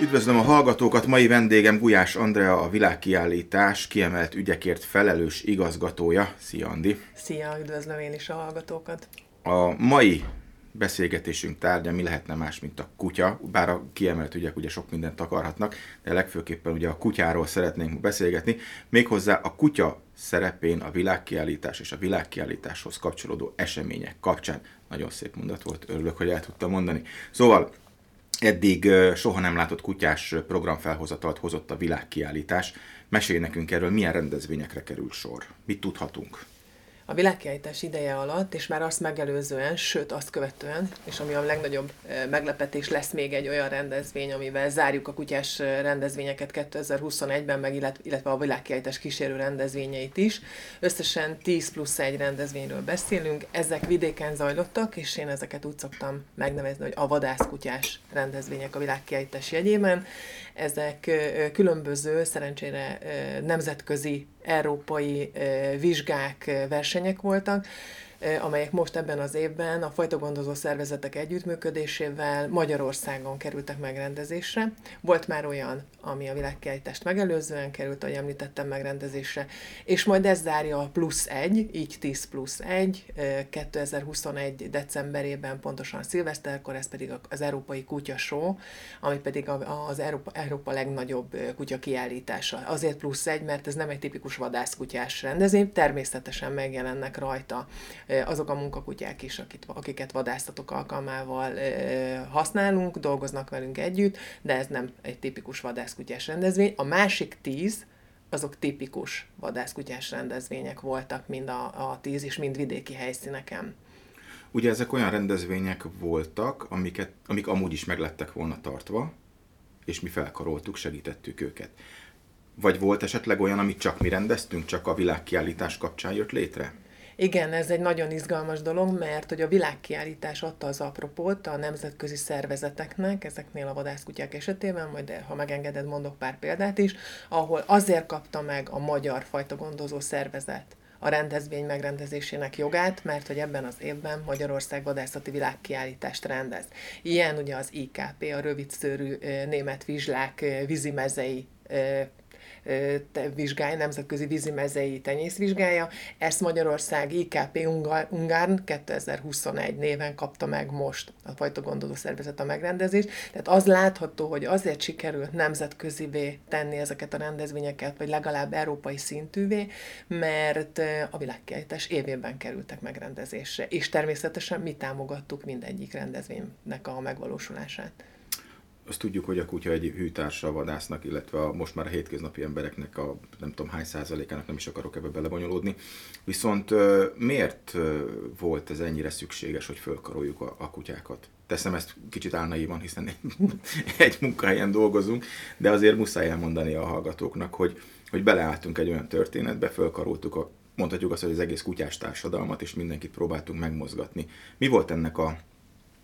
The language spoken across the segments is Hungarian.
Üdvözlöm a hallgatókat, mai vendégem Gulyás Andrea, a világkiállítás kiemelt ügyekért felelős igazgatója. Szia Andi! Szia, üdvözlöm én is a hallgatókat! A mai beszélgetésünk tárgya mi lehetne más, mint a kutya, bár a kiemelt ügyek ugye sok mindent akarhatnak, de legfőképpen ugye a kutyáról szeretnénk beszélgetni, méghozzá a kutya szerepén a világkiállítás és a világkiállításhoz kapcsolódó események kapcsán. Nagyon szép mondat volt, örülök, hogy el tudtam mondani. Szóval eddig soha nem látott kutyás programfelhozatalt hozott a világkiállítás. Mesélj nekünk erről, milyen rendezvényekre kerül sor. Mit tudhatunk? A világkiállítás ideje alatt, és már azt megelőzően, sőt azt követően, és ami a legnagyobb meglepetés, lesz még egy olyan rendezvény, amivel zárjuk a kutyás rendezvényeket 2021-ben, meg illetve a világkiállítás kísérő rendezvényeit is. Összesen 10 plusz egy rendezvényről beszélünk, ezek vidéken zajlottak, és én ezeket úgy szoktam megnevezni, hogy a vadászkutyás rendezvények a világkiállítás jegyében. Ezek különböző, szerencsére nemzetközi, európai vizsgák, versenyek voltak, amelyek most ebben az évben a fajtagondozó szervezetek együttműködésével Magyarországon kerültek megrendezésre. Volt már olyan, ami a világkiállítást megelőzően került, ahogy említettem, megrendezésre, és majd ez zárja a plusz egy, így 10 plusz egy, 2021 decemberében, pontosan szilveszterkor, ez pedig az Európai Kutya Show, ami pedig az Európa, Európa legnagyobb kutya kiállítása. Azért plusz egy, mert ez nem egy tipikus vadászkutyás rendezvény, természetesen megjelennek rajta azok a munkakutyák is, akit, akiket vadásztatok alkalmával használunk, dolgoznak velünk együtt, de ez nem egy tipikus vadászkutyás rendezvény. A másik tíz, azok tipikus vadászkutyás rendezvények voltak, mind a, a tíz, és mind vidéki helyszíneken. Ugye ezek olyan rendezvények voltak, amiket, amik amúgy is meglettek volna tartva, és mi felkaroltuk, segítettük őket. Vagy volt esetleg olyan, amit csak mi rendeztünk, csak a világkiállítás kapcsán jött létre? Igen, ez egy nagyon izgalmas dolog, mert hogy a világkiállítás adta az apropót a nemzetközi szervezeteknek, ezeknél a vadászkutyák esetében, majd ha megengeded, mondok pár példát is, ahol azért kapta meg a magyar fajta gondozó szervezet a rendezvény megrendezésének jogát, mert hogy ebben az évben Magyarország vadászati világkiállítást rendez. Ilyen ugye az IKP, a rövidszőrű német vizslák vízimezei vizsgája, nemzetközi vízimezei tenyészvizsgája. Ezt Magyarország IKP Ungárn 2021 néven kapta meg most a fajta gondozó szervezet a megrendezést. Tehát az látható, hogy azért sikerült nemzetközivé tenni ezeket a rendezvényeket, vagy legalább európai szintűvé, mert a világkiállítás évében kerültek megrendezésre. És természetesen mi támogattuk mindegyik rendezvénynek a megvalósulását azt tudjuk, hogy a kutya egy hűtársa a vadásznak, illetve a, most már a hétköznapi embereknek a nem tudom hány százalékának nem is akarok ebbe belebonyolódni. Viszont miért volt ez ennyire szükséges, hogy fölkaroljuk a, a kutyákat? Teszem ezt kicsit álnaívan, hiszen egy, egy munkahelyen dolgozunk, de azért muszáj elmondani a hallgatóknak, hogy, hogy beleálltunk egy olyan történetbe, fölkaroltuk a mondhatjuk azt, hogy az egész kutyás társadalmat, és mindenkit próbáltunk megmozgatni. Mi volt ennek a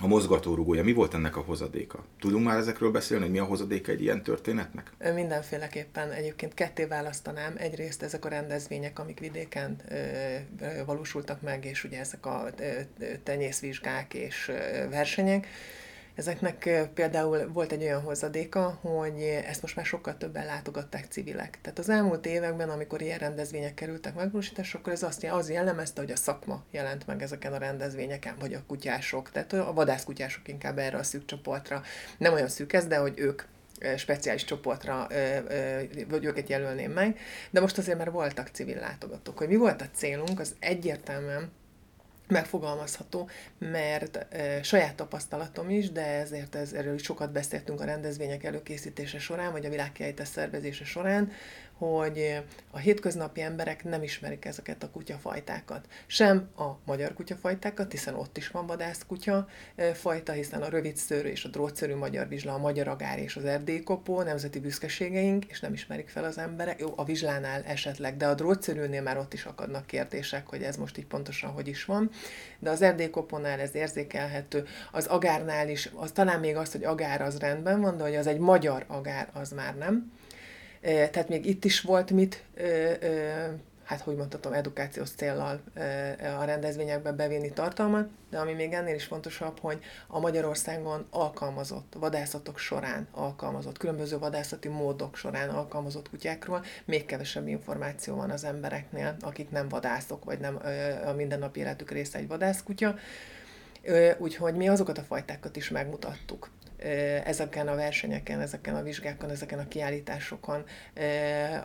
a mozgatórugója. Mi volt ennek a hozadéka? Tudunk már ezekről beszélni, hogy mi a hozadéka egy ilyen történetnek? Mindenféleképpen egyébként ketté választanám. Egyrészt ezek a rendezvények, amik vidéken ö, valósultak meg, és ugye ezek a ö, tenyészvizsgák és ö, versenyek, Ezeknek például volt egy olyan hozadéka, hogy ezt most már sokkal többen látogatták civilek. Tehát az elmúlt években, amikor ilyen rendezvények kerültek megvalósításra, akkor ez azt az jellemezte, hogy a szakma jelent meg ezeken a rendezvényeken, vagy a kutyások, tehát a vadászkutyások inkább erre a szűk csoportra. Nem olyan szűk ez, de hogy ők speciális csoportra, vagy őket jelölném meg, de most azért már voltak civil látogatók. Hogy mi volt a célunk, az egyértelműen megfogalmazható, mert e, saját tapasztalatom is, de ezért ez, erről is sokat beszéltünk a rendezvények előkészítése során, vagy a világkiállítás szervezése során, hogy a hétköznapi emberek nem ismerik ezeket a kutyafajtákat. Sem a magyar kutyafajtákat, hiszen ott is van vadászkutya fajta, hiszen a rövidszőrű és a drótszörű magyar vizsla, a magyar agár és az erdélykopó nemzeti büszkeségeink, és nem ismerik fel az emberek. Jó, a vizslánál esetleg, de a drótszörűnél már ott is akadnak kérdések, hogy ez most így pontosan hogy is van. De az erdélykopónál ez érzékelhető, az agárnál is, az talán még az, hogy agár az rendben van, de hogy az egy magyar agár, az már nem tehát még itt is volt mit hát hogy mondhatom, edukációs céllal a rendezvényekbe bevinni tartalmat, de ami még ennél is fontosabb, hogy a Magyarországon alkalmazott vadászatok során alkalmazott, különböző vadászati módok során alkalmazott kutyákról még kevesebb információ van az embereknél, akik nem vadászok, vagy nem a mindennapi életük része egy vadászkutya. Úgyhogy mi azokat a fajtákat is megmutattuk ezeken a versenyeken, ezeken a vizsgákon, ezeken a kiállításokon,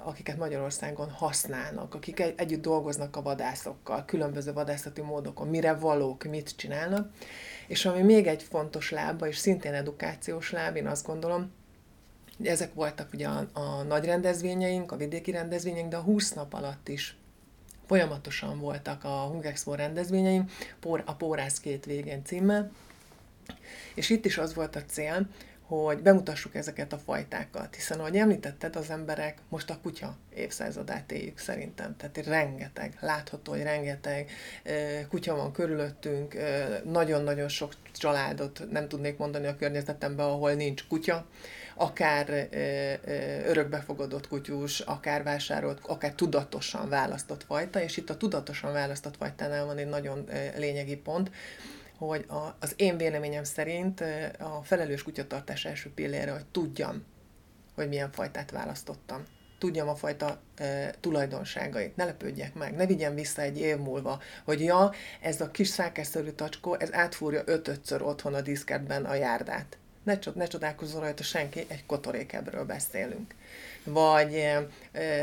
akiket Magyarországon használnak, akik együtt dolgoznak a vadászokkal, különböző vadászati módokon, mire valók, mit csinálnak. És ami még egy fontos lába, és szintén edukációs láb, én azt gondolom, ezek voltak ugye a, a nagy rendezvényeink, a vidéki rendezvényeink, de a 20 nap alatt is folyamatosan voltak a Hungexpo rendezvényeink, a Pórász két végén címmel, és itt is az volt a cél, hogy bemutassuk ezeket a fajtákat, hiszen ahogy említetted, az emberek most a kutya évszázadát éljük szerintem, tehát rengeteg, látható, hogy rengeteg kutya van körülöttünk, nagyon-nagyon sok családot nem tudnék mondani a környezetemben, ahol nincs kutya, akár örökbefogadott kutyus, akár vásárolt, akár tudatosan választott fajta, és itt a tudatosan választott fajtánál van egy nagyon lényegi pont, hogy a, az én véleményem szerint a felelős kutyatartás első pillére, hogy tudjam, hogy milyen fajtát választottam. Tudjam a fajta e, tulajdonságait, ne lepődjek meg, ne vigyem vissza egy év múlva, hogy ja, ez a kis szákásszerű tacskó, ez átfúrja öt-ötször otthon a diszketben a járdát. Ne, csod, ne csodálkozzon rajta senki, egy kotorékebről beszélünk vagy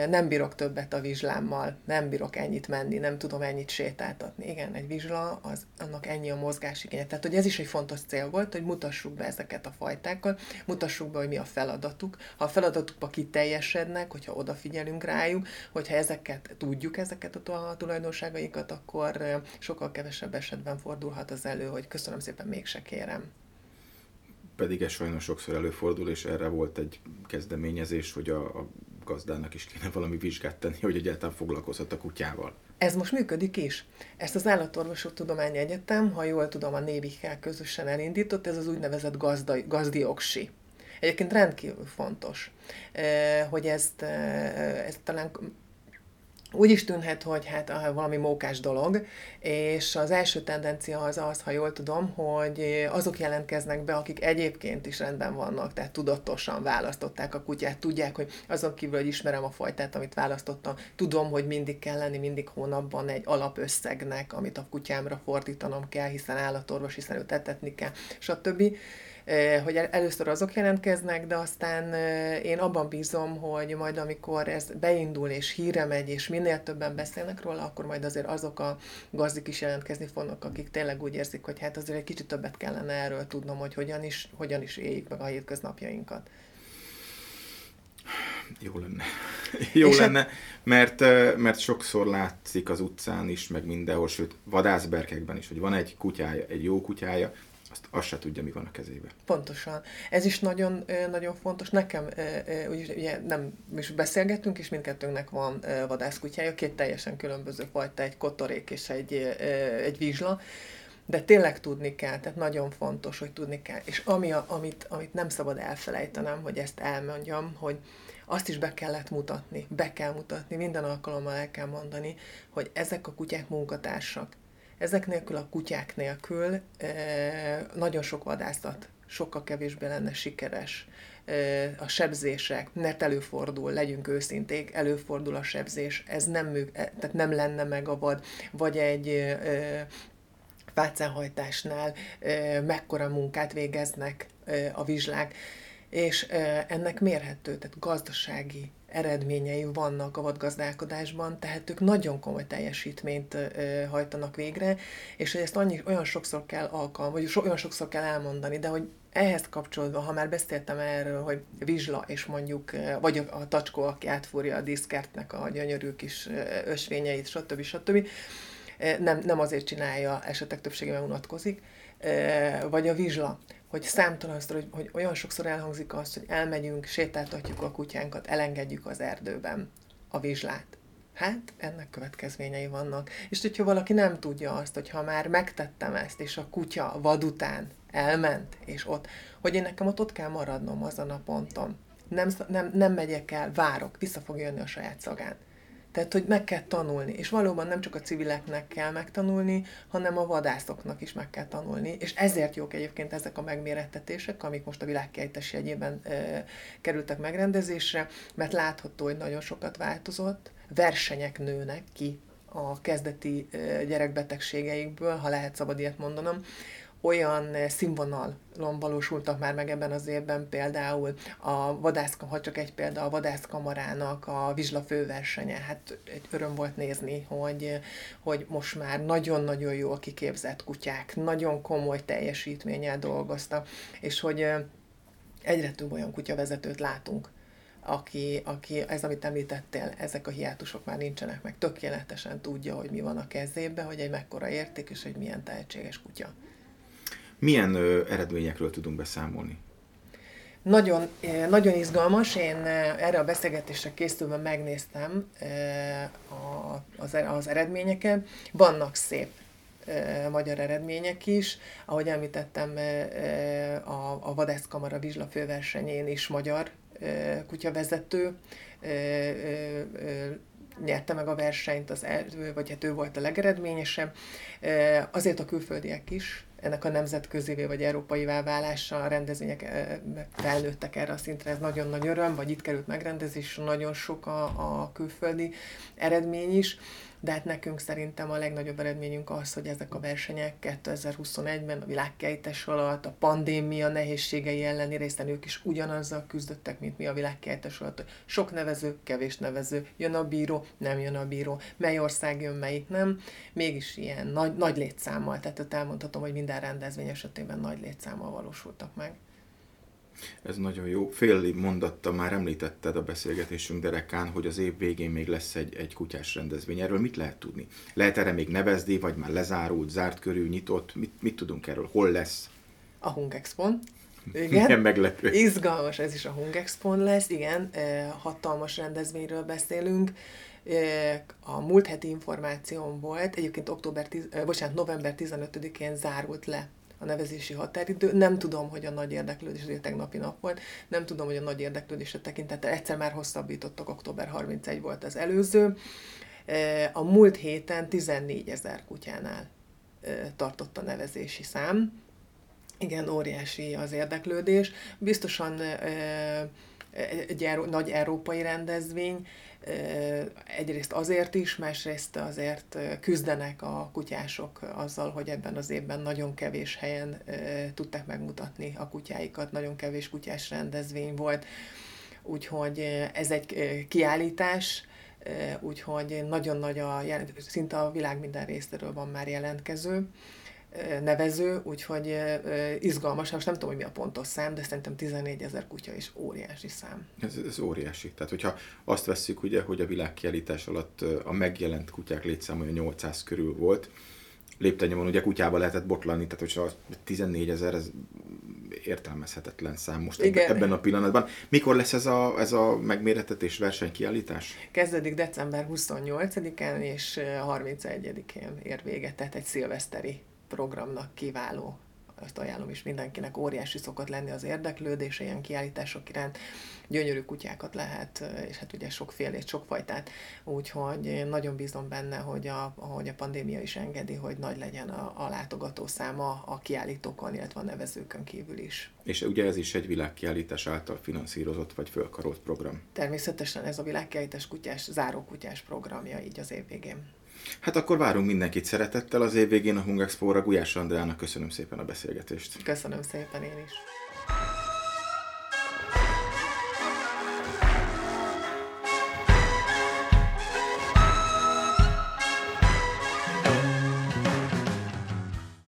nem bírok többet a vizslámmal, nem bírok ennyit menni, nem tudom ennyit sétáltatni. Igen, egy vizsla, az, annak ennyi a mozgásigénye. Tehát, hogy ez is egy fontos cél volt, hogy mutassuk be ezeket a fajtákat, mutassuk be, hogy mi a feladatuk. Ha a feladatukba kiteljesednek, hogyha odafigyelünk rájuk, hogyha ezeket tudjuk, ezeket a tulajdonságaikat, akkor sokkal kevesebb esetben fordulhat az elő, hogy köszönöm szépen, mégse kérem pedig ez sajnos sokszor előfordul, és erre volt egy kezdeményezés, hogy a, a gazdának is kéne valami vizsgát tenni, hogy egyáltalán foglalkozhat a kutyával. Ez most működik is. Ezt az Állatorvosok Tudományi Egyetem, ha jól tudom, a Névikkel közösen elindított, ez az úgynevezett gazda, gazdioksi. Egyébként rendkívül fontos, eh, hogy ezt, eh, ezt talán úgy is tűnhet, hogy hát ah, valami mókás dolog, és az első tendencia az az, ha jól tudom, hogy azok jelentkeznek be, akik egyébként is rendben vannak, tehát tudatosan választották a kutyát, tudják, hogy azon kívül, hogy ismerem a fajtát, amit választottam, tudom, hogy mindig kell lenni, mindig hónapban egy alapösszegnek, amit a kutyámra fordítanom kell, hiszen állatorvos, hiszen őt etetni kell, stb hogy először azok jelentkeznek, de aztán én abban bízom, hogy majd amikor ez beindul és híre megy, és minél többen beszélnek róla, akkor majd azért azok a gazdik is jelentkezni fognak, akik tényleg úgy érzik, hogy hát azért egy kicsit többet kellene erről tudnom, hogy hogyan is, hogyan is éljük meg a hétköznapjainkat. Jó lenne. Jó és lenne, mert, mert sokszor látszik az utcán is, meg mindenhol, sőt vadászberkekben is, hogy van egy kutyája, egy jó kutyája, azt, azt se tudja, mi van a kezébe. Pontosan. Ez is nagyon, nagyon fontos. Nekem, ugye nem, is beszélgettünk, és mindkettőnknek van vadászkutyája, két teljesen különböző fajta, egy kotorék és egy, egy vizsla, de tényleg tudni kell, tehát nagyon fontos, hogy tudni kell. És ami a, amit, amit nem szabad elfelejtenem, hogy ezt elmondjam, hogy azt is be kellett mutatni, be kell mutatni, minden alkalommal el kell mondani, hogy ezek a kutyák munkatársak ezek nélkül a kutyák nélkül nagyon sok vadászat sokkal kevésbé lenne sikeres. A sebzések, net előfordul, legyünk őszinték, előfordul a sebzés, ez nem, mű, e, tehát nem lenne meg a vad, vagy egy pácánhajtásnál mekkora munkát végeznek a vizslák, és ennek mérhető, tehát gazdasági eredményei vannak a vadgazdálkodásban, tehát ők nagyon komoly teljesítményt hajtanak végre, és hogy ezt annyi, olyan sokszor kell alkalm, vagy so, olyan sokszor kell elmondani, de hogy ehhez kapcsolódva, ha már beszéltem erről, hogy vizsla, és mondjuk, vagy a, a tacskó, aki átfúrja a diszkertnek a gyönyörű kis ösvényeit, stb. stb. Nem, nem azért csinálja, esetek többségében unatkozik, vagy a vizsla, hogy számtalanszor, hogy, hogy olyan sokszor elhangzik az, hogy elmegyünk, sétáltatjuk a kutyánkat, elengedjük az erdőben a vizslát. Hát, ennek következményei vannak. És hogyha valaki nem tudja azt, hogy ha már megtettem ezt, és a kutya vad után elment, és ott, hogy én nekem ott, ott kell maradnom azon a ponton. Nem, nem, nem megyek el, várok, vissza fog jönni a saját szagán. Tehát, hogy meg kell tanulni, és valóban nem csak a civileknek kell megtanulni, hanem a vadászoknak is meg kell tanulni, és ezért jók egyébként ezek a megmérettetések, amik most a világkiállítás jegyében e, kerültek megrendezésre, mert látható, hogy nagyon sokat változott, versenyek nőnek ki a kezdeti gyerekbetegségeikből, ha lehet szabad ilyet mondanom, olyan színvonalon valósultak már meg ebben az évben például a vadászkam, ha csak egy példa, a vadászkamarának a vizsla főversenye. Hát egy öröm volt nézni, hogy, hogy most már nagyon-nagyon jól kiképzett kutyák, nagyon komoly teljesítménnyel dolgoztak, és hogy egyre több olyan kutyavezetőt látunk, aki, aki, ez amit említettél, ezek a hiátusok már nincsenek meg, tökéletesen tudja, hogy mi van a kezébe, hogy egy mekkora érték, és hogy milyen tehetséges kutya. Milyen ö, eredményekről tudunk beszámolni? Nagyon, nagyon izgalmas. Én erre a beszélgetésre készülve megnéztem az, az eredményeket. Vannak szép magyar eredmények is. Ahogy említettem, a, a Vadászkamara Vizsla főversenyén is magyar kutyavezető nyerte meg a versenyt, az el, vagy hát ő volt a legeredményesebb. Azért a külföldiek is ennek a nemzetközivé vagy európai válással a rendezvények felnőttek erre a szintre, ez nagyon nagy öröm, vagy itt került megrendezés, nagyon sok a, a külföldi eredmény is de hát nekünk szerintem a legnagyobb eredményünk az, hogy ezek a versenyek 2021-ben a világkejtés alatt, a pandémia nehézségei ellenére, hiszen ők is ugyanazzal küzdöttek, mint mi a világkejtés alatt, hogy sok nevező, kevés nevező, jön a bíró, nem jön a bíró, mely ország jön, melyik nem, mégis ilyen nagy, nagy létszámmal, tehát elmondhatom, hogy minden rendezvény esetében nagy létszámmal valósultak meg. Ez nagyon jó. Fél mondatta, már említetted a beszélgetésünk derekán, hogy az év végén még lesz egy, egy kutyás rendezvény. Erről mit lehet tudni? Lehet erre még nevezni, vagy már lezárult, zárt körül, nyitott? Mit, mit tudunk erről? Hol lesz? A Hung Expo-n. Igen. Milyen meglepő. Izgalmas, ez is a Hung expo lesz, igen, hatalmas rendezvényről beszélünk. A múlt heti információm volt, egyébként október 10, bocsánat, november 15-én zárult le a nevezési határidő. Nem tudom, hogy a nagy érdeklődés, azért tegnapi nap volt, nem tudom, hogy a nagy érdeklődésre tekintettel egyszer már hosszabbítottak, október 31 volt az előző. E, a múlt héten 14 ezer kutyánál e, tartott a nevezési szám. Igen, óriási az érdeklődés. Biztosan e, egy nagy európai rendezvény, egyrészt azért is, másrészt azért küzdenek a kutyások azzal, hogy ebben az évben nagyon kevés helyen tudták megmutatni a kutyáikat, nagyon kevés kutyás rendezvény volt, úgyhogy ez egy kiállítás, úgyhogy nagyon nagy a, szinte a világ minden részéről van már jelentkező, nevező, úgyhogy izgalmas, most nem tudom, hogy mi a pontos szám, de szerintem 14 ezer kutya is óriási szám. Ez, ez óriási. Tehát, hogyha azt vesszük, ugye, hogy a világkiállítás alatt a megjelent kutyák létszáma 800 körül volt, léptenyomon ugye kutyába lehetett botlani, tehát hogyha 14 ezer, ez értelmezhetetlen szám most Igen. ebben a pillanatban. Mikor lesz ez a, ez a megméretetés versenykiállítás? Kezdődik december 28-án és 31-én ér véget, tehát egy szilveszteri programnak kiváló ezt ajánlom is mindenkinek, óriási szokott lenni az érdeklődése ilyen kiállítások iránt, gyönyörű kutyákat lehet, és hát ugye sokfélét, sokfajtát, úgyhogy én nagyon bízom benne, hogy a, hogy a pandémia is engedi, hogy nagy legyen a, a látogató száma a kiállítókon, illetve a nevezőkön kívül is. És ugye ez is egy világkiállítás által finanszírozott vagy fölkarolt program? Természetesen ez a világkiállítás kutyás, zárókutyás programja így az év végén. Hát akkor várunk mindenkit szeretettel az év végén a Hung Expo-ra. Gulyás Andrának köszönöm szépen a beszélgetést. Köszönöm szépen én is.